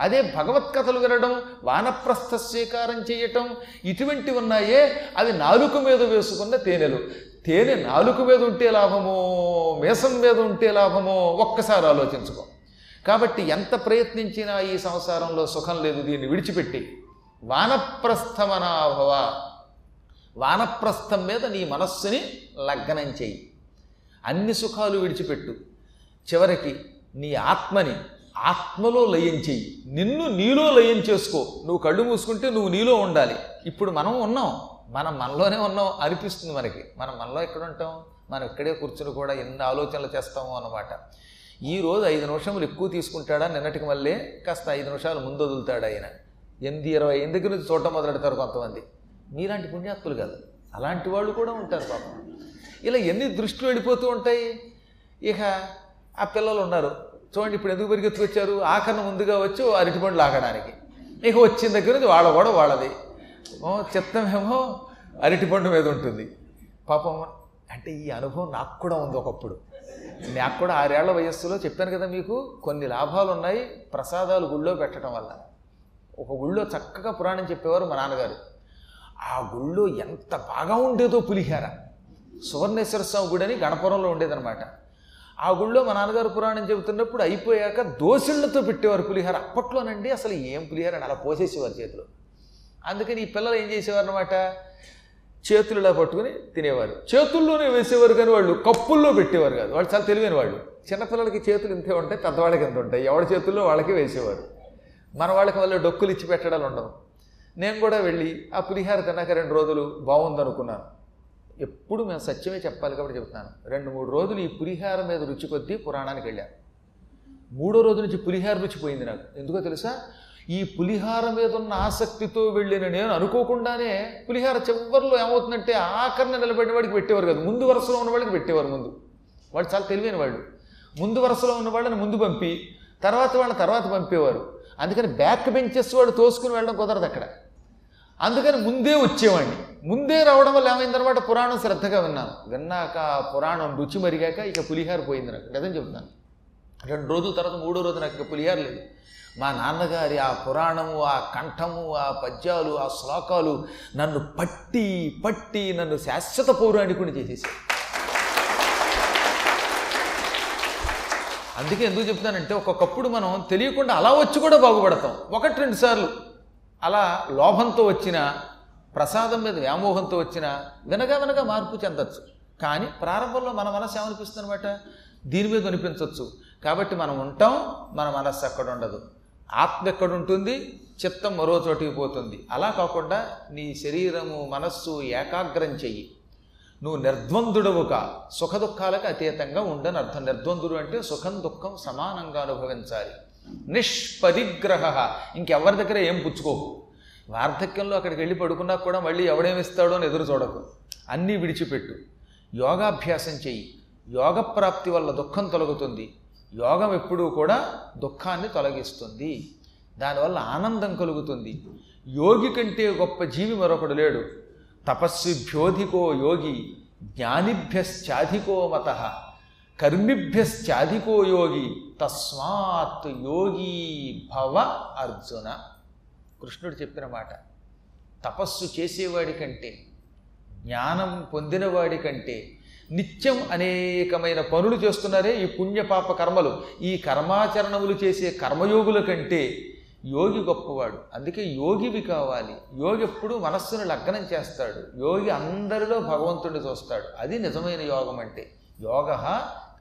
అదే భగవత్ కథలు వినడం వానప్రస్థ స్వీకారం చేయటం ఇటువంటి ఉన్నాయే అవి నాలుక మీద వేసుకున్న తేనెలు. తేనె నాలుక మీద ఉంటే లాభమో మేసం మీద ఉంటే లాభమో ఒక్కసారి ఆలోచించుకో. కాబట్టి ఎంత ప్రయత్నించినా ఈ సంసారంలో సుఖం లేదు దీన్ని విడిచిపెట్టి. వానప్రస్థమనాభవ. వానప్రస్థం మీద నీ మనస్సుని లగ్నం చేయి. అన్ని సుఖాలు విడిచిపెట్టు. చివరికి నీ ఆత్మని ఆత్మలో లయం చెయ్యి. నిన్ను నీలో లయం చేసుకో. నువ్వు కళ్ళు మూసుకుంటే నువ్వు నీలో ఉండాలి. ఇప్పుడు మనం ఉన్నాం. మనం మనలోనే ఉన్నాం అనిపిస్తుంది మనకి. మనం మనలో ఎక్కడ ఉంటాం? మనం ఇక్కడే కూర్చుని కూడా ఎన్ని ఆలోచనలు చేస్తాము అన్నమాట. ఈరోజు ఐదు నిమిషములు ఎక్కువ తీసుకుంటాడా? నిన్నటికి మళ్ళీ కాస్త ఐదు నిమిషాలు ముందు వదులుతాడు ఆయన. ఎనిమిది ఇరవై ఎనిమిది దగ్గర నుంచి చూడటం మొదలెడతారు కొంతమంది. మీలాంటి పుణ్యాత్తులు కాదు. అలాంటి వాళ్ళు కూడా ఉంటారు పాపం. ఇలా ఎన్ని దృష్టిలో వెళ్ళిపోతూ ఉంటాయి? ఇక ఆ పిల్లలు ఉన్నారు. చూడండి ఇప్పుడు ఎందుకు పరిగెత్తుకొచ్చారు ఆఖరణ ముందుగా వచ్చి అరటి అరటిపండ్లు ఆగడానికి ఇక వచ్చిన దగ్గర నుంచి వాళ్ళ కూడా వాళ్ళది. ఓ చిత్తమేమో అరటిపండు మీద ఉంటుంది. పాపం అంటే ఈ అనుభవం నాకు కూడా ఉంది ఒకప్పుడు. నాకు కూడా ఆరేళ్ళ వయస్సులో చెప్పాను కదా మీకు కొన్ని లాభాలు ఉన్నాయి ప్రసాదాలు గుళ్ళో పెట్టడం వల్ల. ఒక గుళ్ళో చక్కగా పురాణం చెప్పేవారు మా నాన్నగారు. ఆ గుళ్ళో ఎంత బాగా ఉండేదో పులిహార. సువర్ణేశ్వర స్వామి గుడి అని గణపురంలో ఉండేదన్నమాట. ఆ గుళ్ళో మా నాన్నగారు పురాణం చెబుతున్నప్పుడు అయిపోయాక దోసిళ్ళతో పెట్టేవారు పులిహార. అప్పట్లోనండి అసలు ఏం పులిహార అని అలా పోసేసేవారు చేతిలో. అందుకని ఈ పిల్లలు ఏం చేసేవారు అనమాట చేతులు ఇలా పట్టుకుని తినేవారు. చేతుల్లోనే వేసేవారు కానీ వాళ్ళు కప్పుల్లో పెట్టేవారు కాదు. వాళ్ళు చాలా తెలివైన వాళ్ళు. చిన్నపిల్లలకి చేతులు ఇంతే ఉంటాయి పెద్దవాళ్ళకి ఎంత ఉంటాయి? ఎవరి చేతుల్లో వాళ్ళకి వేసేవారు. మన వాళ్ళకి వల్ల డొక్కులు ఇచ్చి పెట్టడాలు ఉండవు. నేను కూడా వెళ్ళి ఆ పులిహార తిన్నాక రెండు రోజులు బాగుందనుకున్నాను. ఎప్పుడు మేము సత్యమే చెప్పాలి కాబట్టి చెప్తున్నాను రెండు మూడు రోజులు ఈ పులిహార మీద రుచి కొద్దీ పురాణానికి వెళ్ళాను మూడో రోజు నుంచి పులిహార రుచి పోయింది నాకు. ఎందుకో తెలుసా? ఈ పులిహార మీద ఉన్న ఆసక్తితో వెళ్ళిన నేను అనుకోకుండానే పులిహార చివరిలో ఏమవుతుందంటే ఆఖరిని నిలబడిన వాడికి పెట్టేవారు కదా. ముందు వరుసలో ఉన్న వాళ్ళకి పెట్టేవారు ముందు. వాడు చాలా తెలివైన వాళ్ళు. ముందు వరుసలో ఉన్న వాళ్ళని ముందు పంపి తర్వాత వాళ్ళని తర్వాత పంపేవారు. అందుకని బ్యాక్ బెంచెస్ వాడు తోసుకుని వెళ్ళడం కుదరదు అక్కడ. అందుకని ముందే వచ్చేవాడిని. ముందే రావడం వల్ల ఏమైందనమాట పురాణం శ్రద్ధగా విన్నాను. విన్నాక ఆ పురాణం రుచి మరిగాక ఇక పులిహార పోయింది నాకు. నిజం చెబుతాను రెండు రోజుల తర్వాత మూడో రోజు నాకు ఇక పులిహార లేదు. మా నాన్నగారి ఆ పురాణము ఆ కంఠము ఆ పద్యాలు ఆ శ్లోకాలు నన్ను పట్టి పట్టి నన్ను శాశ్వత పౌరాణికుని చేసేసి అందుకే ఎందుకు చెప్తానంటే ఒక్కొక్కప్పుడు మనం తెలియకుండా అలా వచ్చి కూడా బాగుపడతాం. ఒకటి రెండు సార్లు. అలా లోభంతో వచ్చిన ప్రసాదం మీద వ్యామోహంతో వచ్చిన వినగా వినగా మార్పు చెందచ్చు. కానీ ప్రారంభంలో మన మనసు ఏమనిపిస్తుంది అనమాట దీని మీద అనిపించవచ్చు కాబట్టి మనం ఉంటాం మన మనస్సు అక్కడ ఉండదు. ఆత్మ ఎక్కడ ఉంటుంది? చిత్తం మరో చోటికి పోతుంది. అలా కాకుండా నీ శరీరము మనస్సు ఏకాగ్రం చెయ్యి. నువ్వు నిర్ద్వందుడవు కా సుఖ దుఃఖాలకు అతీతంగా ఉండని అర్థం నిర్ద్వందుడు అంటే సుఖం దుఃఖం సమానంగా అనుభవించాలి. నిష్పరిగ్రహ ఇంకెవరి దగ్గర ఏం పుచ్చుకోకు. వార్ధక్యంలో అక్కడికి వెళ్ళి పడుకున్నా కూడా మళ్ళీ ఎవడేమిస్తాడో అని ఎదురు చూడకు. అన్నీ విడిచిపెట్టు. యోగాభ్యాసం చెయ్యి. యోగ ప్రాప్తి వల్ల దుఃఖం తొలగుతుంది. యోగం ఎప్పుడూ కూడా దుఃఖాన్ని తొలగిస్తుంది. దానివల్ల ఆనందం కలుగుతుంది. యోగి కంటే గొప్ప జీవి మరొకడు లేడు. తపస్విభ్యోధికో యోగి జ్ఞానిభ్యశ్చాధికో మత. కర్మిభ్యశ్చాధికో యోగి తస్మాత్ యోగి భవ అర్జున. కృష్ణుడు చెప్పిన మాట తపస్సు చేసేవాడి కంటే జ్ఞానం పొందినవాడి కంటే నిత్యం అనేకమైన పనులు చేస్తున్నారే ఈ పుణ్యపాప కర్మలు. ఈ కర్మాచరణములు చేసే కర్మయోగుల కంటే యోగి గొప్పవాడు. అందుకే యోగివి కావాలి. యోగి ఎప్పుడు మనస్సును లగ్నం చేస్తాడు. యోగి అందరిలో భగవంతుడిని చూస్తాడు. అది నిజమైన యోగం అంటే యోగ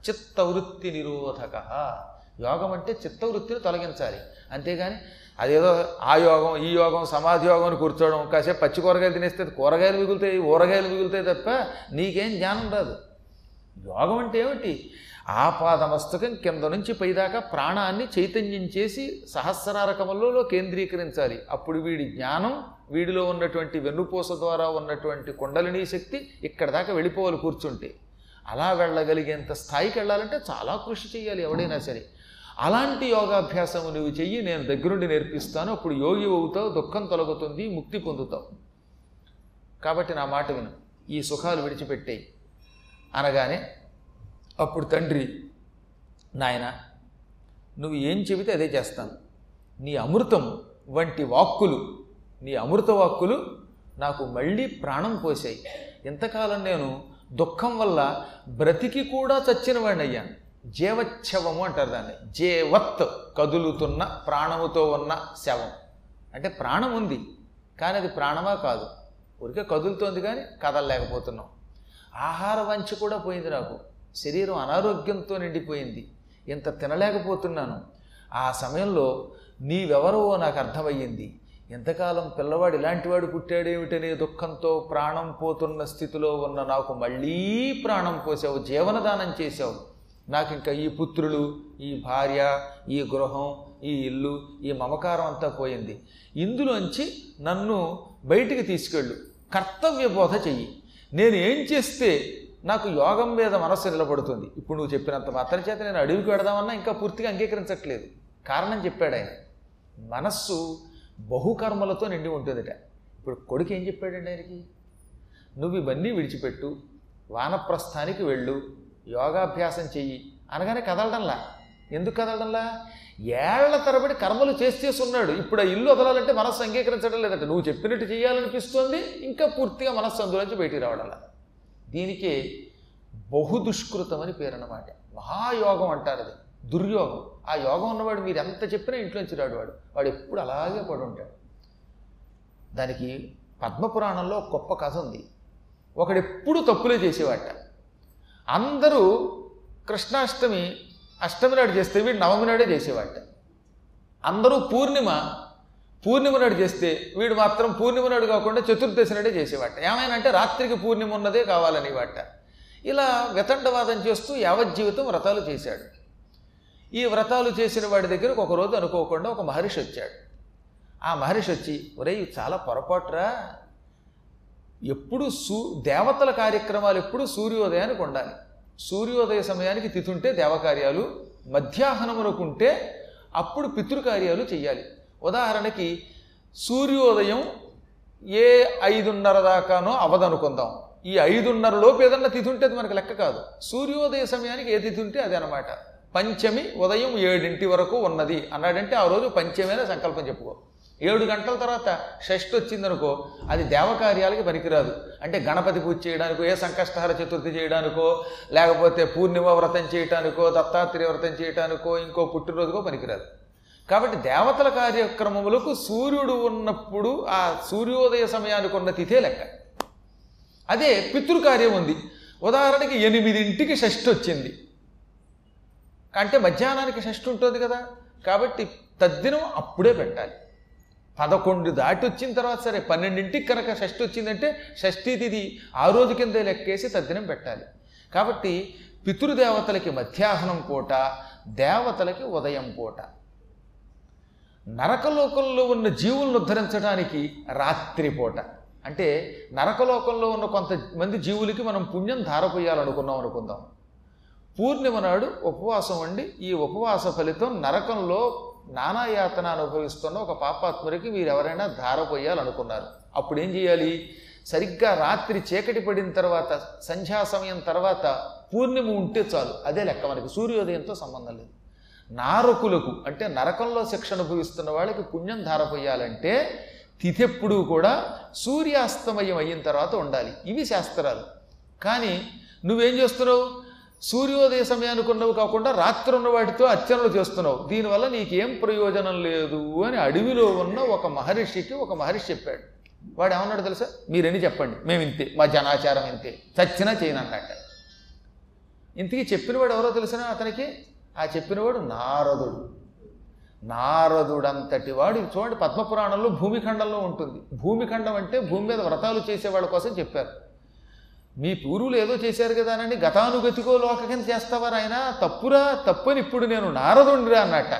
చిత్తవృత్తి నిరోధక. యోగం అంటే చిత్తవృత్తిని తొలగించాలి. అంతేగాని అదేదో ఆ యోగం ఈ యోగం సమాధి యోగం అని కూర్చోవడం కాసేపు పచ్చి కూరగాయలు తినేస్తే కూరగాయలు మిగులుతాయి ఊరగాయలు మిగులుతాయి తప్ప నీకేం జ్ఞానం రాదు. యోగం అంటే ఏమిటి? ఆపాదమస్తకం కింద నుంచి పైదాకా ప్రాణాన్ని చైతన్యం చేసి సహస్రారకములలో కేంద్రీకరించాలి. అప్పుడు వీడి జ్ఞానం వీడిలో ఉన్నటువంటి వెన్నుపూస ద్వారా ఉన్నటువంటి కుండలినీ శక్తి ఇక్కడ దాకా వెళ్ళిపోవాలి కూర్చుంటే. అలా వెళ్ళగలిగేంత స్థాయికి వెళ్ళాలంటే చాలా కృషి చేయాలి ఎవడైనా సరే. అలాంటి యోగాభ్యాసము నువ్వు చెయ్యి నేను దగ్గరుండి నేర్పిస్తాను అప్పుడు యోగి అవుతావు దుఃఖం తొలగుతుంది ముక్తి పొందుతావు. కాబట్టి నా మాట విను. ఈ సుఖాలు విడిచిపెట్టేయి. అనగానే అప్పుడు తండ్రి నాయన నువ్వు ఏం చెబితే అదే చేస్తాను. నీ అమృతం వంటి వాక్కులు నీ అమృత వాక్కులు నాకు మళ్ళీ ప్రాణం పోసాయి. ఇంతకాలం నేను దుఃఖం వల్ల బ్రతికి కూడా చచ్చిన వాడిని అయ్యాను జీవచ్ఛవము అంటారు దాన్ని. జీవత్ కదులుతున్న ప్రాణముతో ఉన్న శవం. అంటే ప్రాణం ఉంది కానీ అది ప్రాణమా కాదు. ఊరికే కదులుతోంది కానీ కదలలేకపోతున్నాం. ఆహార వంచ కూడా పోయింది నాకు. శరీరం అనారోగ్యంతో నిండిపోయింది. ఇంత తినలేకపోతున్నాను. ఆ సమయంలో నీవెవరో నాకు అర్థమయ్యింది. ఎంతకాలం పిల్లవాడు ఇలాంటివాడు పుట్టాడేమిటనే దుఃఖంతో ప్రాణం పోతున్న స్థితిలో ఉన్న నాకు మళ్ళీ ప్రాణం పోసావు జీవనదానం చేశావు. నాకు ఇంకా ఈ పుత్రులు ఈ భార్య ఈ గృహం ఈ ఇల్లు ఈ మమకారం అంతా పోయింది. ఇందులోంచి నన్ను బయటికి తీసుకెళ్ళు కర్తవ్య బోధ చెయ్యి. నేను ఏం చేస్తే నాకు యోగం మీద మనస్సు నిలబడుతుంది? ఇప్పుడు నువ్వు చెప్పినంత మాత్రం చేత నేను అడవికి పెడదామన్నా ఇంకా పూర్తిగా అంగీకరించట్లేదు. కారణం చెప్పాడు ఆయన. మనస్సు బహుకర్మలతో నిండి ఉంటుందిట. ఇప్పుడు కొడుకు ఏం చెప్పాడండి ఆయనకి? నువ్వు ఇవన్నీ విడిచిపెట్టు వానప్రస్థానికి వెళ్ళు యోగాభ్యాసం చెయ్యి అనగానే కదలడంలా. ఎందుకు కదలడంలా? ఏళ్ళ తరబడి కర్మలు చేసి ఉన్నాడు. ఇప్పుడు ఆ ఇల్లు వదలాలంటే మనస్సు అంగీకరించడం లేదంటే. నువ్వు చెప్పినట్టు చేయాలనిపిస్తుంది ఇంకా పూర్తిగా మనస్సు అందులోంచి బయటికి రావడంలా. దీనికి బహుదుష్కృతం అని పేరు అన్నమాట మహాయోగం అంటారు అది. దుర్యోగం. ఆ యోగం ఉన్నవాడు మీరు ఎంత చెప్పినా ఇంట్లోంచి రాడు వాడు. వాడు ఎప్పుడు అలాగే పడి ఉంటాడు దానికి పద్మపురాణంలో గొప్ప కథ ఉంది. ఒకడెప్పుడు తప్పులే చేసేవాట. అందరూ కృష్ణాష్టమి అష్టమి నాడు చేస్తే వీడు నవమి నాడే చేసేవాట. అందరూ పూర్ణిమ పూర్ణిమ నాడు చేస్తే వీడు మాత్రం పూర్ణిమ నాడు కాకుండా చతుర్దశి నాడే చేసేవాట. ఏమైనా అంటే రాత్రికి పూర్ణిమ ఉన్నదే కావాలనేవాట. ఇలా వితండవాదం చేస్తూ యావజ్జీవితం వ్రతాలు చేశాడు. ఈ వ్రతాలు చేసిన వాడి దగ్గరకు ఒకరోజు అనుకోకుండా ఒక మహర్షి వచ్చాడు. ఆ మహర్షి వచ్చి ఒరేయ్ చాలా పొరపాటురా. ఎప్పుడు సూ దేవతల కార్యక్రమాలు ఎప్పుడు సూర్యోదయానికి ఉండాలి. సూర్యోదయ సమయానికి తిథి ఉంటే దేవకార్యాలు మధ్యాహ్నమునకుంటే అప్పుడు పితృకార్యాలు చెయ్యాలి. ఉదాహరణకి సూర్యోదయం ఏ ఐదున్నర దాకానో అవదనుకుందాం. ఈ ఐదున్నర లోపు ఏదన్నా తిథి ఉంటే అది మనకు లెక్క కాదు. సూర్యోదయ సమయానికి ఏ తిథి ఉంటే అదే అనమాట పంచమి ఉదయం ఏడింటి వరకు ఉన్నది అన్నాడంటే ఆ రోజు పంచమైన సంకల్పం చెప్పుకో. ఏడు గంటల తర్వాత షష్ఠి వచ్చిందనుకో అది దేవకార్యాలకి పనికిరాదు. అంటే గణపతి పూజ చేయడానికో ఏ సంకష్టహార చతుర్థి చేయడానికో లేకపోతే పూర్ణిమ వ్రతం చేయడానికో దత్తాత్రేయ వ్రతం చేయడానికో ఇంకో పుట్టినరోజుకో పనికిరాదు. కాబట్టి దేవతల కార్యక్రమములకు సూర్యుడు ఉన్నప్పుడు ఆ సూర్యోదయ సమయానికి ఉన్న తిథే లెక్క. అదే పితృకార్యం ఉంది. ఉదాహరణకి ఎనిమిదింటికి షష్ఠి వచ్చింది. అంటే మధ్యాహ్నానికి షష్ఠి ఉంటుంది కదా. కాబట్టి తద్దినం అప్పుడే పెట్టాలి. పదకొండు దాటి వచ్చిన తర్వాత సరే పన్నెండింటికి కనుక షష్ఠి వచ్చిందంటే షష్ఠీ తిది ఆ రోజు కిందే లెక్కేసి తద్దినం పెట్టాలి. కాబట్టి పితృదేవతలకి మధ్యాహ్నం పూట దేవతలకి ఉదయం పూట. నరకలోకంలో ఉన్న జీవులను ఉద్ధరించడానికి రాత్రి పూట. అంటే నరకలోకంలో ఉన్న కొంతమంది జీవులకి మనం పుణ్యం ధారపోయాలనుకున్నాం అనుకుందాం. పూర్ణిమ నాడు ఉపవాసం వండి ఈ ఉపవాస ఫలితం నరకంలో నానాయాతన అనుభవిస్తున్న ఒక పాపాత్ముడికి మీరు ఎవరైనా ధారపోయాలనుకున్నారు. అప్పుడు ఏం చేయాలి? సరిగ్గా రాత్రి చీకటి పడిన తర్వాత సంధ్యా సమయం తర్వాత పూర్ణిమ ఉంటే చాలు. అదే లెక్క మనకి సూర్యోదయంతో సంబంధం లేదు. నారకులకు అంటే నరకంలో శిక్ష అనుభవిస్తున్న వాళ్ళకి పుణ్యం ధారపోయాలంటే తిథెప్పుడు కూడా సూర్యాస్తమయం అయిన తర్వాత ఉండాలి. ఇవి శాస్త్రాలు. కానీ నువ్వేం చేస్తున్నావు? సూర్యోదయ సమయానికి ఉన్నవి కాకుండా రాత్రి ఉన్న వాటితో అర్చనలు చేస్తున్నావు. దీనివల్ల నీకేం ప్రయోజనం లేదు అని అడవిలో ఉన్న ఒక మహర్షికి ఒక మహర్షి చెప్పాడు. వాడు ఏమన్నాడు తెలుసా? మీరని చెప్పండి. మేము ఇంతే మా జనాచారం ఇంతే. చచ్చినా చేయను ఇంతకీ చెప్పినవాడు ఎవరో తెలిసినా అతనికి? ఆ చెప్పినవాడు నారదుడు. నారదుడంతటి వాడు. చూడండి పద్మపురాణంలో భూమిఖండంలో ఉంటుంది. భూమిఖండం అంటే భూమి మీద వ్రతాలు చేసేవాళ్ళ కోసం చెప్పారు. మీ పూర్వులు ఏదో చేశారు కదా అని గతానుగతికో లోక కింద చేస్తావారు ఆయన. తప్పురా తప్పని ఇప్పుడు నేను నారదుండిరా అన్నట్ట.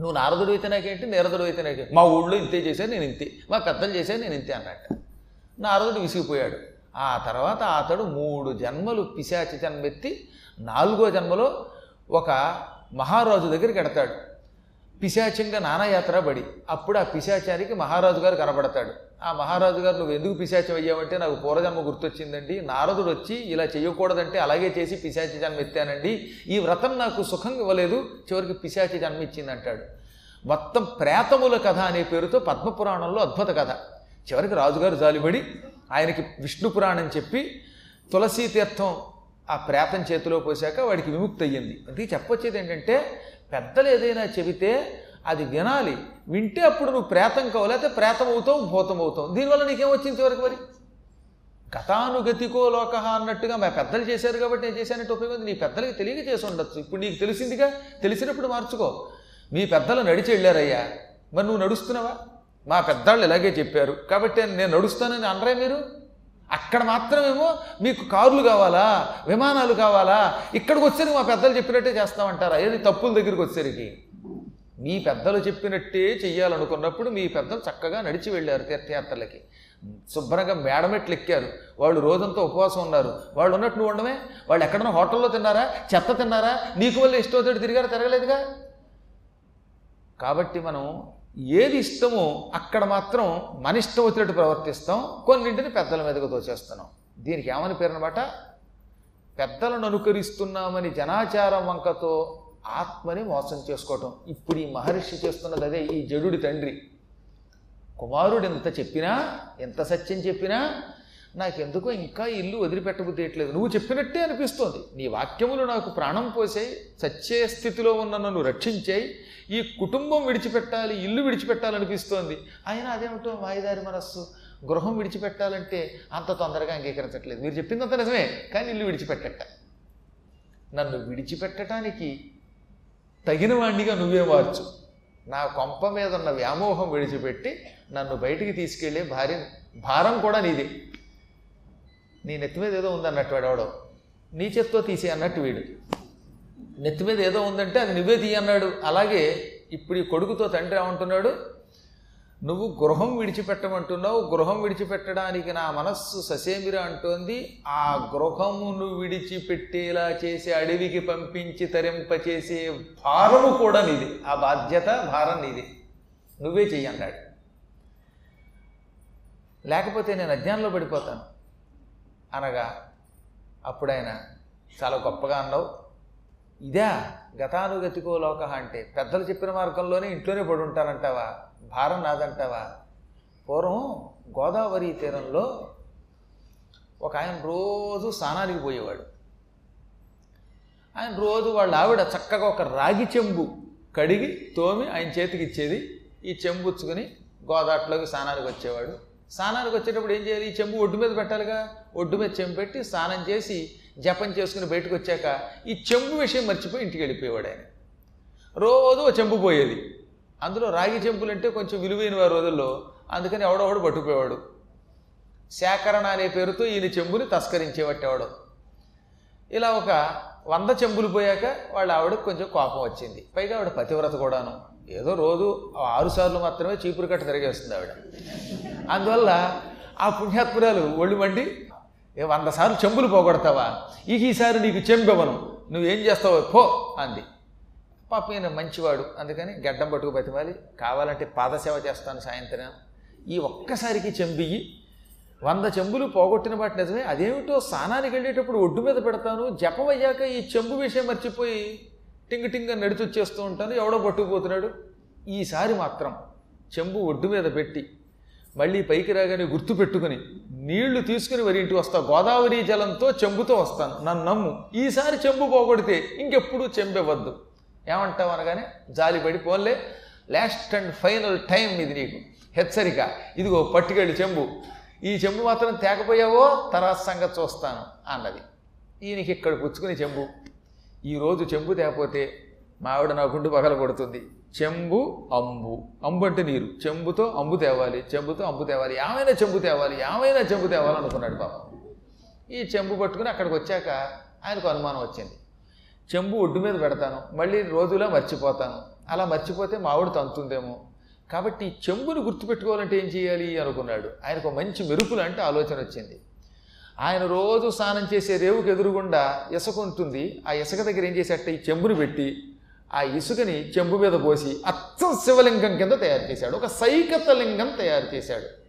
నువ్వు నారదుడు అయితే నాకేంటి నీరదుడు అయితే నాకేంటి? మా ఊళ్ళో ఇంతే చేశాను నేను ఇంతే. మా పెద్దలు చేశాను నేను ఇంతే అన్నట్ట. నారదుడు విసిగిపోయాడు. ఆ తర్వాత అతడు మూడు జన్మలు పిశాచి జన్మెత్తి నాలుగో జన్మలో ఒక మహారాజు దగ్గరికి ఎడతాడు పిశాచంగా నానాయాత్ర పడి అప్పుడు ఆ పిశాచానికి మహారాజు గారు కనబడతాడు. ఆ మహారాజు గారు నువ్వు ఎందుకు పిశాచం అయ్యావంటే నాకు పూర్వజన్మ గుర్తొచ్చిందండి. నారదుడు వచ్చి ఇలా చేయకూడదంటే అలాగే చేసి పిశాచి జన్మ ఎత్తానండి ఈ వ్రతం నాకు సుఖం ఇవ్వలేదు చివరికి పిశాచి జన్మ ఇచ్చింది అంటాడు మొత్తం ప్రేతముల కథ అనే పేరుతో పద్మపురాణంలో అద్భుత కథ. చివరికి రాజుగారు జాలిపడి ఆయనకి విష్ణు పురాణం చెప్పి తులసీ తీర్థం ఆ ప్రేతం చేతిలో పోసాక వాడికి విముక్తి అయ్యింది అందుకే చెప్పొచ్చేది ఏంటంటే పెద్దలు ఏదైనా చెబితే అది వినాలి. వింటే అప్పుడు నువ్వు ప్రేతం కావు లేకపోతే ప్రేతం అవుతావు భూతం అవుతావు. దీనివల్ల నీకేమొచ్చింది చివరికి మరి? గతానుగతికో లోక అన్నట్టుగా మా పెద్దలు చేశారు కాబట్టి నేను చేశానంటే ఉపయోగం నీ పెద్దలకి తెలియక చేసి ఉండొచ్చు. ఇప్పుడు నీకు తెలిసిందిగా? తెలిసినప్పుడు మార్చుకో. మీ పెద్దలు నడిచి వెళ్ళారయ్యా. మరి నువ్వు నడుస్తున్నావా? మా పెద్దవాళ్ళు ఇలాగే చెప్పారు. కాబట్టి నేను నడుస్తానని అనరే మీరు? అక్కడ మాత్రమేమో మీకు కార్లు కావాలా? విమానాలు కావాలా? ఇక్కడికి వచ్చేసరికి మా పెద్దలు చెప్పినట్టే చేస్తామంటారా? ఏది తప్పుల దగ్గరికి వచ్చేసరికి మీ పెద్దలు చెప్పినట్టే చెయ్యాలనుకున్నప్పుడు మీ పెద్దలు చక్కగా నడిచి వెళ్ళారు తీర్థయాత్రలకి. శుభ్రంగా మేడమెట్లు ఎక్కారు. వాళ్ళు రోజంతా ఉపవాసం ఉన్నారు. వాళ్ళు ఉన్నట్టు నువ్వు ఉండమే వాళ్ళు ఎక్కడన్నా హోటల్లో తిన్నారా? చెత్త తిన్నారా? నీకు వల్ల ఇష్టం వచ్చాడు తిరిగారు? తిరగలేదుగా? కాబట్టి మనం ఏది ఇష్టమో అక్కడ మాత్రం మన ఇష్టం వచ్చినట్టు ప్రవర్తిస్తాం. కొన్నింటిని పెద్దల మీదకు తోచేస్తున్నాం దీనికి ఏమని పేరు అనమాట పెద్దలను అనుకరిస్తున్నామని జనాచారం వంకతో ఆత్మని మోసం చేసుకోవటం. ఇప్పుడు ఈ మహర్షి చేస్తున్నది అదే ఈ జడుడి తండ్రి. కుమారుడు ఎంత చెప్పినా ఎంత సత్యం చెప్పినా నాకెందుకో ఇంకా ఇల్లు వదిలిపెట్టబుద్ధేయట్లేదు. నువ్వు చెప్పినట్టే అనిపిస్తోంది. నీ వాక్యములు నాకు ప్రాణం పోసాయి సచ్చే స్థితిలో ఉన్న నన్ను రక్షించాయి ఈ కుటుంబం విడిచిపెట్టాలి ఇల్లు విడిచిపెట్టాలనిపిస్తోంది. అయినా అదేమిటో మాయదారి మనస్సు? గృహం విడిచిపెట్టాలంటే అంత తొందరగా అంగీకరించట్లేదు. మీరు చెప్పిందంత నిజమే కానీ ఇల్లు విడిచిపెట్టట. నన్ను విడిచిపెట్టడానికి తగిన వాణ్ణిగా నువ్వే మార్చు నా కొంప మీద ఉన్న వ్యామోహం విడిచిపెట్టి నన్ను బయటికి తీసుకెళ్ళే భార్య భారం కూడా నీదే. నీ నెత్తి మీద ఏదో ఉందన్నట్టు వాడు. ఎవడో నీ చేత్తో తీసి అన్నట్టు వీడు. నెత్తి మీద ఏదో ఉందంటే అది నువ్వే తీయ అన్నాడు. అలాగే ఇప్పుడు ఈ కొడుకుతో తండ్రి ఏమంటున్నాడు? నువ్వు గృహం విడిచిపెట్టమంటున్నావు. గృహం విడిచిపెట్టడానికి నా మనస్సు ససేమిర అంటోంది. ఆ గృహమును విడిచిపెట్టేలా చేసి అడవికి పంపించి తరింపచేసే భారము కూడా నీది. ఆ బాధ్యత భారం నీది. నువ్వే చెయ్యి అన్నాడు. లేకపోతే నేను అజ్ఞానంలో పడిపోతాను. అనగా అప్పుడైనా చాలా గొప్పగా అన్నావు. ఇదా గతానుగతికో లోక అంటే పెద్దలు చెప్పిన మార్గంలోనే ఇంట్లోనే పడి ఉంటానంటావా భారం నాదంటావా? పూర్వం గోదావరి తీరంలో ఒక ఆయన రోజు స్నానానికి పోయేవాడు. ఆయన రోజు వాళ్ళ ఆవిడ చక్కగా ఒక రాగి చెంబు కడిగి తోమి ఆయన చేతికి ఇచ్చేది ఈ చెంబు ఉచ్చుకొని గోదాట్లోకి స్నానానికి వచ్చేవాడు. స్నానానికి వచ్చేటప్పుడు ఏం చేయాలి? ఈ చెంబు ఒడ్డు మీద పెట్టాలిగా. ఒడ్డు మీద చెంబు పెట్టి స్నానం చేసి జపం చేసుకుని బయటకు వచ్చాక ఈ చెంబు విషయం మర్చిపోయి ఇంటికి వెళ్ళిపోయేవాడు ఆయన. రోజు ఓ చెంబు పోయేది. అందులో రాగి చెంబులు అంటే కొంచెం విలువైన వారి రోజుల్లో. అందుకని ఎవడోవాడు పట్టుకుపోయేవాడు. సేకరణ అనే పేరుతో ఈయన చెంబుని తస్కరించేవట్టేవాడు ఇలా ఒక వంద చెంబులు పోయాక వాళ్ళ ఆవిడకు కొంచెం కోపం వచ్చింది. పైగా ఆవిడ పతివ్రత కూడాను. ఏదో రోజు ఆరుసార్లు మాత్రమే చీపురు కట్ట తిరిగేస్తుంది ఆవిడ. అందువల్ల ఆ పుణ్యాత్మురాలు ఒళ్ళు మండి ఏ వంద సార్లు చెంబులు పోగొడతావా? ఇక ఈసారి నీకు చెంబెవను నువ్వేం చేస్తావు పో అంది. పాప ఈయన మంచివాడు అందుకని గడ్డం పట్టుకు బతిమాలి. కావాలంటే పాదసేవ చేస్తాను సాయంత్రం. ఈ ఒక్కసారికి చెంబియ్యి వంద చెంబులు పోగొట్టిన వాటి నిజమే. అదేమిటో స్నానానికి వెళ్ళేటప్పుడు ఒడ్డు మీద పెడతాను. జపం అయ్యాక ఈ చెంబు విషయం మర్చిపోయి టింగ్ టింగ్ అని నడిచొచ్చేస్తూ ఉంటాను. ఎవడో పట్టుకుపోతున్నాడు. ఈసారి మాత్రం చెంబు ఒడ్డు మీద పెట్టి మళ్ళీ పైకి రాగానే గుర్తు పెట్టుకుని నీళ్ళు తీసుకుని వరి ఇంటికి వస్తా. గోదావరి జలంతో చెంబుతో వస్తాను. నన్ను నమ్ము. ఈసారి చెంబు పోగొడితే ఇంకెప్పుడు చెంబెవద్దు ఏమంటావు అనగానే జాలిపడి పోన్లే లాస్ట్ అండ్ ఫైనల్ టైం ఇది నీకు. హెచ్చరిక. ఇదిగో పట్టుకెళ్ళి చెంబు. ఈ చెంబు మాత్రం తేకపోయావో తర్వాత సంగతి చూస్తాను అన్నది. ఈయనకి ఇక్కడ పుచ్చుకుని చెంబు. ఈరోజు చెంబు తేకపోతే మా ఆవిడ నా గుండు పగల కొడుతుంది. చెంబు అంబు. అంబు అంటే నీరు. చెంబుతో అంబు తేవాలి. చెంబుతో అంబు తేవాలి. ఏమైనా చెంబు తేవాలి? ఏమైనా చెంబు తేవాలి అనుకున్నాడు పాపం. ఈ చెంబు పట్టుకుని అక్కడికి వచ్చాక ఆయనకు అనుమానం వచ్చింది. చెంబు ఒడ్డు మీద పెడతాను. మళ్ళీ రోజులా మర్చిపోతాను. అలా మర్చిపోతే మా ఆవిడ తంతుందేమో. కాబట్టి చెంబును గుర్తుపెట్టుకోవాలంటే ఏం చేయాలి అనుకున్నాడు. ఆయనకు మంచి మెరుపులు అంటే ఆలోచన వచ్చింది. ఆయన రోజు స్నానం చేసే రేవుకి ఎదురుగుండా ఇసుక ఉంటుంది ఆ ఇసుక దగ్గర ఏం చేసేట ఈ చెంబుని పెట్టి ఆ ఇసుకని చెంబు మీద పోసి అచ్చం శివలింగం కింద తయారు చేశాడు. ఒక సైకత లింగం తయారు చేశాడు.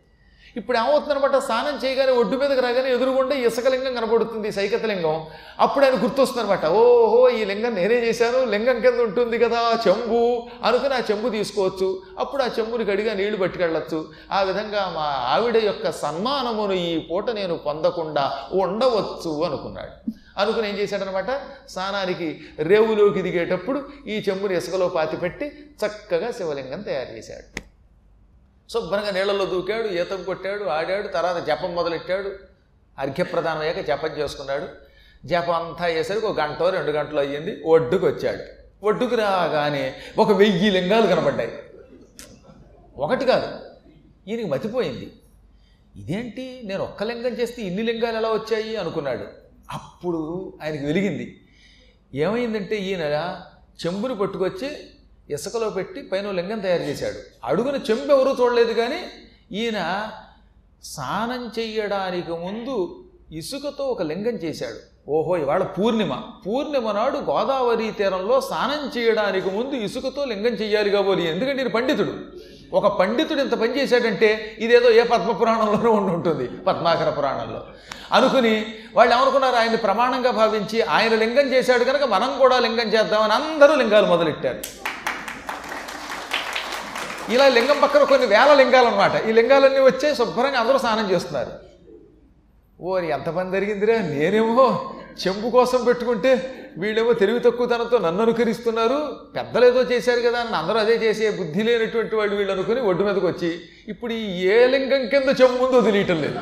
ఇప్పుడు ఏమవుతుందనమాట స్నానం చేయగానే ఒడ్డు మీదకి రాగానే ఎదురుగుండా ఇసుకలింగం కనబడుతుంది సైకతలింగం అప్పుడు ఆయన గుర్తొస్తుందనమాట ఓహో ఈ లింగం నేనే చేశాను లింగం కింద ఉంటుంది కదా చెంబు అనుకుని ఆ చెంబు తీసుకోవచ్చు. అప్పుడు ఆ చెంబుని గడిగా నీళ్ళు పట్టుకెళ్ళచ్చు. ఆ విధంగా మా ఆవిడ యొక్క సన్మానమును ఈ పూట నేను పొందకుండా ఉండవచ్చు అనుకున్నాడు. అనుకుని ఏం చేశాడనమాట స్నానానికి రేవులోకి దిగేటప్పుడు ఈ చెంబుని ఇసుకలో పాతిపెట్టి చక్కగా శివలింగం తయారు చేశాడు. శుభ్రంగా నీళ్ళలో దూకాడు ఈతం కొట్టాడు ఆడాడు తర్వాత జపం మొదలెట్టాడు. అర్ఘ్యప్రదానం అయ్యాక జపం చేసుకున్నాడు. జపం అంతా అయ్యేసరికి ఒక గంట రెండు గంటలు అయ్యింది. ఒడ్డుకు వచ్చాడు ఒడ్డుకు రాగానే ఒక వెయ్యి లింగాలు కనబడ్డాయి ఒకటి కాదు ఈయనకి మతిపోయింది. ఇదేంటి? నేను ఒక్క లింగం చేస్తే ఇన్ని లింగాలు ఎలా వచ్చాయి అనుకున్నాడు. అప్పుడు ఆయనకి వెలిగింది. ఏమైందంటే ఈయన చెంబుని పట్టుకొచ్చి ఇసుకలో పెట్టి పైన లింగం తయారు చేశాడు. అడుగున చెంబు ఎవరూ చూడలేదు కానీ ఈయన స్నానం చెయ్యడానికి ముందు ఇసుకతో ఒక లింగం చేశాడు. ఓహో ఇవాళ పూర్ణిమ. పూర్ణిమ నాడు గోదావరి తీరంలో స్నానం చేయడానికి ముందు ఇసుకతో లింగం చెయ్యాలి కాబోలి. ఎందుకంటే నేను పండితుడు. ఒక పండితుడు ఇంత పని చేశాడంటే ఇదేదో ఏ పద్మ పురాణంలోనూ ఉండి ఉంటుంది పద్మాకర పురాణంలో. అనుకుని వాళ్ళు ఏమనుకున్నారు? ఆయన్ని ప్రమాణంగా భావించి ఆయన లింగం చేశాడు కనుక మనం కూడా లింగం చేద్దామని అందరూ లింగాలు మొదలెట్టారు. ఇలా లింగం పక్కన కొన్ని వేల లింగాలు అనమాట ఈ లింగాలన్నీ వచ్చే శుభ్రంగా అందరూ స్నానం చేస్తున్నారు. ఓరి ఎంతమంది జరిగిందిరా? నేనేమో చెంపు కోసం పెట్టుకుంటే వీళ్ళేమో తెలివి తక్కువతనంతో నన్ను అనుకరిస్తున్నారు. పెద్దలు ఏదో చేశారు కదా అని అందరూ అదే చేసే బుద్ధి లేనటువంటి వాళ్ళు వీళ్ళు అనుకుని ఒడ్డు మీదకి వచ్చి ఇప్పుడు ఈ ఏ లింగం కింద చెంపు ముందో తెలియటం లేదు.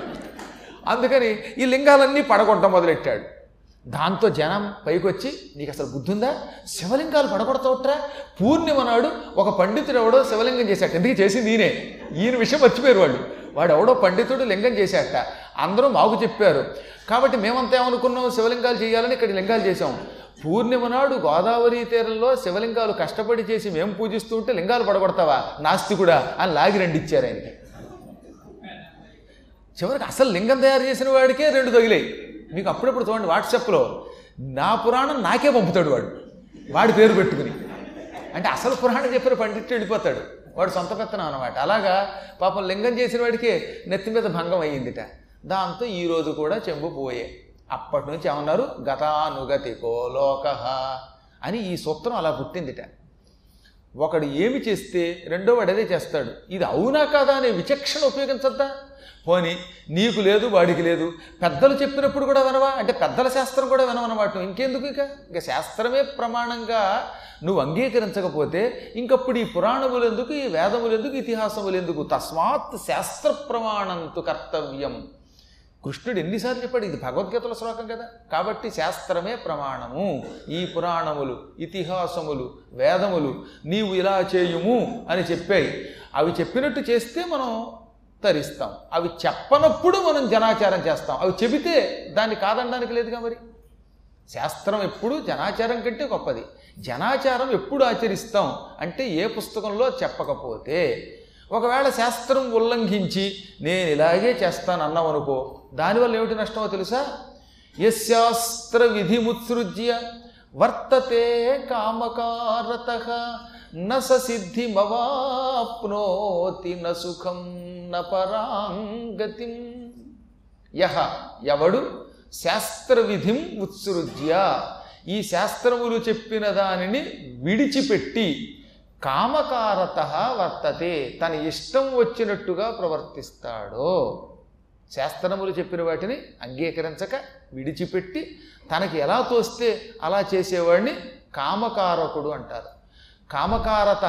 అందుకని ఈ లింగాలన్నీ పడగొట్టడం మొదలెట్టాడు. దాంతో జనం పైకొచ్చి నీకు అసలు గుర్తుందా శివలింగాలు పడగొడతావుట్రా? పూర్ణిమ నాడు ఒక పండితుడు ఎవడో శివలింగం చేశాట ఎందుకు చేసింది ఈయనే? ఈయన విషయం మర్చిపోయారు వాళ్ళు. వాడు ఎవడో పండితుడు లింగం చేశాట అందరూ మాకు చెప్పారు. కాబట్టి మేమంతా ఏమనుకున్నాం? శివలింగాలు చేయాలని ఇక్కడ లింగాలు చేసాం పూర్ణిమ నాడు గోదావరి తీరంలో శివలింగాలు కష్టపడి చేసి మేము పూజిస్తూ ఉంటే లింగాలు పడగొడతావా? నాస్తికుడా? అని లాగి రెండు ఇచ్చారు ఆయనకి. చివరికి అసలు లింగం తయారు చేసిన వాడికే రెండు తగిలాయి. మీకు అప్పుడప్పుడు చూడండి వాట్సాప్లో నా పురాణం నాకే పంపుతాడు వాడు. వాడి పేరు పెట్టుకుని. అంటే అసలు పురాణం చెప్పిన పండిట్టు వెళ్ళిపోతాడు. వాడు సొంత పెత్తనం అనమాట అలాగా పాపం లింగం చేసిన వాడికి నెత్తి మీద భంగం అయ్యిందిట. దాంతో ఈరోజు కూడా చెంబు పోయే. అప్పటి నుంచి ఏమన్నారు? గతానుగతికో లోక అని ఈ సూత్రం అలా పుట్టిందిట. ఒకడు ఏమి చేస్తే రెండో వాడు అదే చేస్తాడు. ఇది అవునా కాదా అనే విచక్షణ ఉపయోగించద్దా? పోని నీకు లేదు వాడికి లేదు. పెద్దలు చెప్పినప్పుడు కూడా వినవా? అంటే పెద్దల శాస్త్రం కూడా వినవనమాట ఇంకెందుకు ఇక? ఇక శాస్త్రమే ప్రమాణంగా నువ్వు అంగీకరించకపోతే ఇంకప్పుడు ఈ పురాణములు ఎందుకు ఈ వేదములు ఎందుకు ఇతిహాసములు ఎందుకు? తస్మాత్ శాస్త్ర ప్రమాణంతు కర్తవ్యం. కృష్ణుడు ఎన్నిసార్లు చెప్పాడు ఇది భగవద్గీతల శ్లోకం కదా. కాబట్టి శాస్త్రమే ప్రమాణము. ఈ పురాణములు ఇతిహాసములు వేదములు నీవు ఇలా చేయుము అని చెప్పాయి. అవి చెప్పినట్టు చేస్తే మనం తరిస్తాం అవి చెప్పనప్పుడు మనం జనాచారం చేస్తాం. అవి చెబితే దాన్ని కాదనడానికి లేదుగా మరి? శాస్త్రం ఎప్పుడు జనాచారం కంటే గొప్పది. జనాచారం ఎప్పుడు ఆచరిస్తాం అంటే ఏ పుస్తకంలో చెప్పకపోతే ఒకవేళ శాస్త్రం ఉల్లంఘించి నేను ఇలాగే చేస్తాను అన్నాం అనుకో దానివల్ల ఏమిటి నష్టమో తెలుసా? యశాస్త్ర విధిముత్సృజ్య వర్తతే కామకారత నసిద్ధిమవాప్నోతి నసుఖం నపరాంగతిం యహ ఎవడు శాస్త్ర విధిం ఉత్సృజ్య. ఈ శాస్త్రములు చెప్పిన దానిని విడిచిపెట్టి కామకారత వర్తతే తన ఇష్టం వచ్చినట్టుగా ప్రవర్తిస్తాడో. శాస్త్రములు చెప్పిన వాటిని అంగీకరించక విడిచిపెట్టి తనకి ఎలా తోస్తే అలా చేసేవాడిని కామకారకుడు అంటారు. కామకారత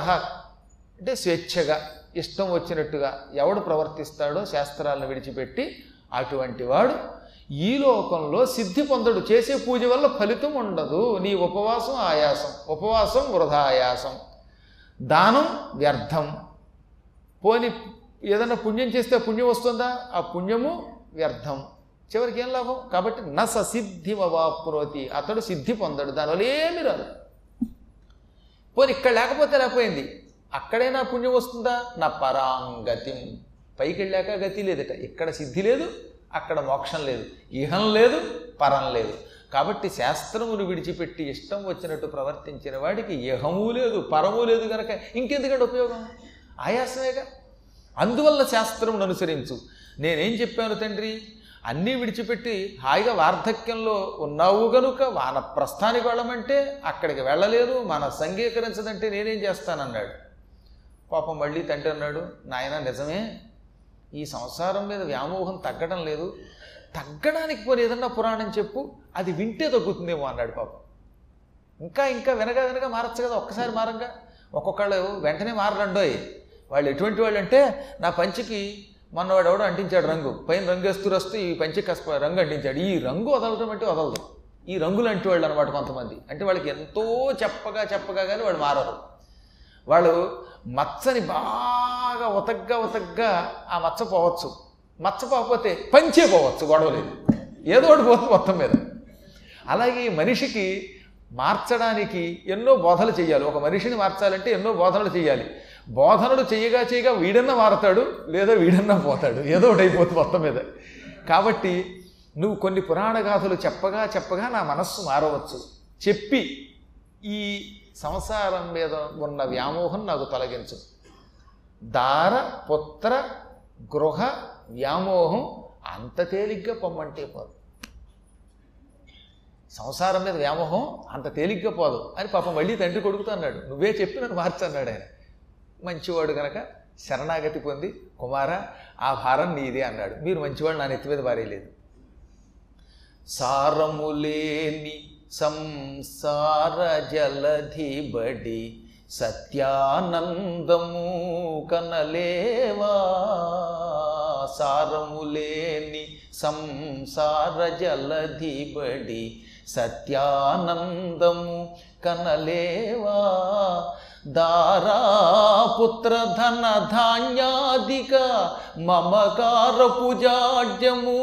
అంటే స్వేచ్ఛగా. ఇష్టం వచ్చినట్టుగా ఎవడు ప్రవర్తిస్తాడో శాస్త్రాలను విడిచిపెట్టి అటువంటి వాడు ఈ లోకంలో సిద్ధి పొందడు. చేసే పూజ వల్ల ఫలితం ఉండదు. నీ ఉపవాసం ఆయాసం ఉపవాసం వృధా ఆయాసం దానం వ్యర్థం. పోని ఏదైనా పుణ్యం చేస్తే పుణ్యం వస్తుందా? ఆ పుణ్యము వ్యర్థం. చివరికి ఏం లాభం? కాబట్టి న ససిద్ధిమవాప్నోతి అతడు సిద్ధి పొందడు. దానివల్ల ఏమి రాదు. పోనీ ఇక్కడ లేకపోతే లేకపోయింది. అక్కడైనా పుణ్యం వస్తుందా? నా పరాంగతి. పైకి వెళ్ళాక గతి లేదట. ఇక్కడ సిద్ధి లేదు అక్కడ మోక్షం లేదు. ఇహం లేదు పరం లేదు. కాబట్టి శాస్త్రమును విడిచిపెట్టి ఇష్టం వచ్చినట్టు ప్రవర్తించిన వాడికి ఇహము లేదు పరము లేదు కనుక ఇంకెందుకంటే ఉపయోగం? ఆయాసమేగా? అందువల్ల శాస్త్రమును అనుసరించు. నేనేం చెప్పాను తండ్రి? అన్నీ విడిచిపెట్టి హాయిగా వార్ధక్యంలో ఉన్నావు గనుక వాన ప్రస్థానికి వెళ్ళమంటే అక్కడికి వెళ్ళలేదు మన సంగీకరించదంటే నేనేం చేస్తానన్నాడు. పాపం మళ్ళీ తండ్రి అన్నాడు నాయన నిజమే. ఈ సంసారం మీద వ్యామోహం తగ్గడం లేదు. తగ్గడానికి పోనీ ఏదన్నా పురాణం చెప్పు. అది వింటే తగ్గుతుందేమో అన్నాడు పాపం. ఇంకా ఇంకా వినగా వినగా మారచ్చు కదా ఒక్కసారి మారంగా. ఒక్కొక్కళ్ళు వెంటనే మారరండోయ్. వాళ్ళు ఎటువంటి వాళ్ళు అంటే నా పంచికి మొన్నవాడు ఎవడో అంటించాడు రంగు. పైన రంగు వేస్తూ వస్తూ ఈ పంచికి కష్ట రంగు అంటించాడు. ఈ రంగు వదలడం అంటే వదలదు. ఈ రంగులు అంటి వాళ్ళు అనమాట కొంతమంది. అంటే వాళ్ళకి ఎంతో చెప్పగా చెప్పగా కానీ వాళ్ళు మారరు. వాళ్ళు మచ్చని బాగా ఉతగ్గా ఉతగ్గా ఆ మచ్చ పోవచ్చు. మచ్చ పోకపోతే పంచే పోవచ్చు గొడవ లేదు ఏదో ఒకటి పోతుంది మొత్తం మీద. అలాగే మనిషికి మార్చడానికి ఎన్నో బోధనలు చేయాలి ఒక మనిషిని మార్చాలంటే ఎన్నో బోధనలు చేయాలి బోధనలు చేయగా చేయగా వీడన్నా మారతాడు లేదా వీడన్నా పోతాడు. ఏదో ఒకటి అయిపోతుంది మొత్తం మీద. కాబట్టి నువ్వు కొన్ని పురాణ గాథలు చెప్పగా చెప్పగా నా మనస్సు మారవచ్చు. చెప్పి ఈ సంసారం మీద ఉన్న వ్యామోహం నాకు తొలగించు దార పుత్ర గృహ వ్యామోహం అంత తేలిగ్గా పొమ్మంటే పోదు. సంసారం మీద వ్యామోహం అంత తేలిగ్గా పోదు. అని పాపం మళ్ళీ తండ్రి కొడుకుతో అన్నాడు. నువ్వే చెప్పి నన్ను మార్చన్నాడు ఆయన. మంచివాడు కనుక శరణాగతి పొంది కుమార ఆ భారం నీదే అన్నాడు. మీరు మంచివాడు నా నెత్తి మీద భారేయలేదు సారములేని సంసార జలధి బడి సత్యానందము కనలేవా? సారములేని సంసార జలధి బడి సత్యానందము కనలేవా? దారాపుత్రధన ధాన్యాదిక మమకార పూజాడ్యము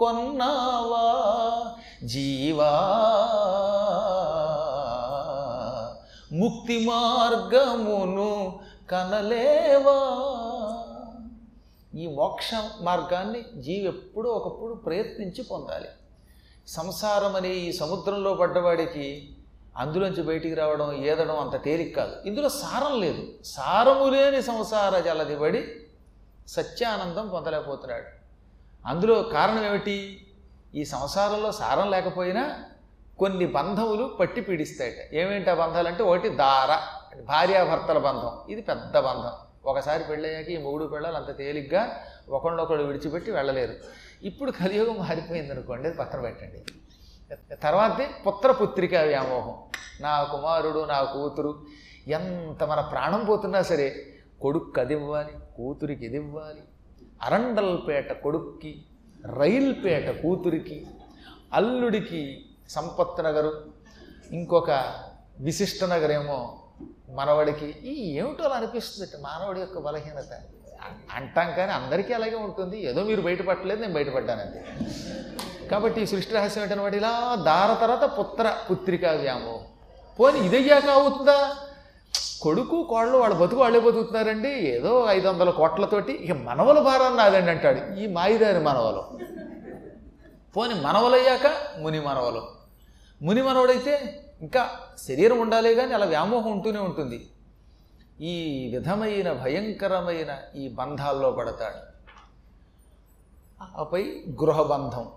కొన్నావా? జీవా ముక్తి మార్గమును కనలేవా? ఈ మోక్ష మార్గాన్ని జీవి ఎప్పుడో ఒకప్పుడు ప్రయత్నించి పొందాలి. సంసారం అనే ఈ సముద్రంలో పడ్డవాడికి అందులోంచి బయటికి రావడం ఏదడం అంత తేలిక కాదు. ఇందులో సారం లేదు. సారము లేని సంసార జలదిబడి సత్యానందం పొందలేకపోతున్నాడు. అందులో కారణం ఏమిటి? ఈ సంసారంలో సారం లేకపోయినా కొన్ని బంధములు పట్టి పీడిస్తాయట. ఏమేంటి ఆ బంధాలంటే ఒకటి దార భార్యాభర్తల బంధం. ఇది పెద్ద బంధం. ఒకసారి పెళ్ళయ్యాక ఈ మూడు పిల్లలు అంత తేలిగ్గా ఒకళ్ళొకళ్ళు విడిచిపెట్టి వెళ్ళలేరు. ఇప్పుడు కలియుగం మారిపోయింది అనుకోండి అది పక్కన పెట్టండి. తర్వాతే పుత్రపుత్రిక వ్యామోహం. నా కుమారుడు నా కూతురు ఎంత మన ప్రాణం పోతున్నా సరే కొడుకు అది ఇవ్వాలి కూతురికి ఇది ఇవ్వాలి. అరండల్పేట కొడుక్కి రైల్పేట కూతురికి అల్లుడికి సంపత్ నగరు ఇంకొక విశిష్ట నగరేమో మనవడికి. ఈ ఏమిటో అలా అనిపిస్తుంది మానవుడి యొక్క బలహీనత. అంటాం కానీ అందరికీ అలాగే ఉంటుంది. ఏదో మీరు బయటపడలేదు నేను బయటపడ్డానండి కాబట్టి ఈ సృష్టి రహస్యం ఏంటనమాట ఇలా దార తర్వాత పుత్ర పుత్రికా వ్యామోహం. పోనీ ఇదయ్యాక అవుతుందా? కొడుకు కోళ్ళు వాళ్ళ బతుకు వాళ్ళే బతుకుతున్నారండి. ఏదో ఐదు వందల కోట్లతోటి ఇక మనవల భారాన్ని నాదండి అంటాడు. ఈ మాయిదారి మనవలు. పోని మనవలయ్యాక ముని మనవలు. ముని మనవడైతే ఇంకా శరీరం ఉండాలి కానీ అలా వ్యామోహం ఉంటూనే ఉంటుంది. ఈ విధమైన భయంకరమైన ఈ బంధాల్లో పడతాడు. ఆపై గృహబంధం.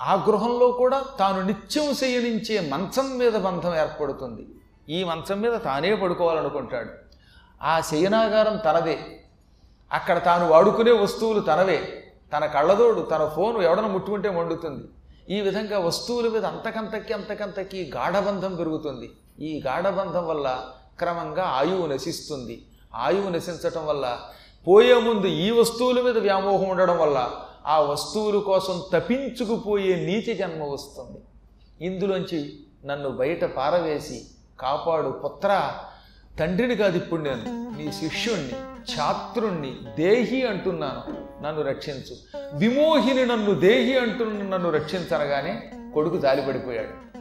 ఆ గృహంలో కూడా తాను నిత్యం శయనించే మంచం మీద బంధం ఏర్పడుతుంది. ఈ మంచం మీద తానే పడుకోవాలనుకుంటాడు. ఆ శయనాగారం తనదే. అక్కడ తాను వాడుకునే వస్తువులు తనవే. తన కళ్ళదోడు తన ఫోను ఎవడన ముట్టుకుంటే మండుతుంది. ఈ విధంగా వస్తువుల మీద అంతకంతకి అంతకంతకి గాఢబంధం పెరుగుతుంది. ఈ గాఢబంధం వల్ల క్రమంగా ఆయువు నశిస్తుంది. ఆయువు నశించటం వల్ల పోయే ముందు ఈ వస్తువుల మీద వ్యామోహం ఉండడం వల్ల ఆ వస్తువుల కోసం తపించుకుపోయే నీచ జన్మ వస్తుంది. ఇందులోంచి నన్ను బయట పారవేసి కాపాడు. పుత్ర తండ్రిని కాదు ఇప్పుడు నేను నీ శిష్యుణ్ణి ఛాత్రుణ్ణి దేహి అంటున్నాను నన్ను రక్షించు. విమోహిని నన్ను దేహి అంటున్న నన్ను రక్షించనగానే కొడుకు జాలిపడిపోయాడు.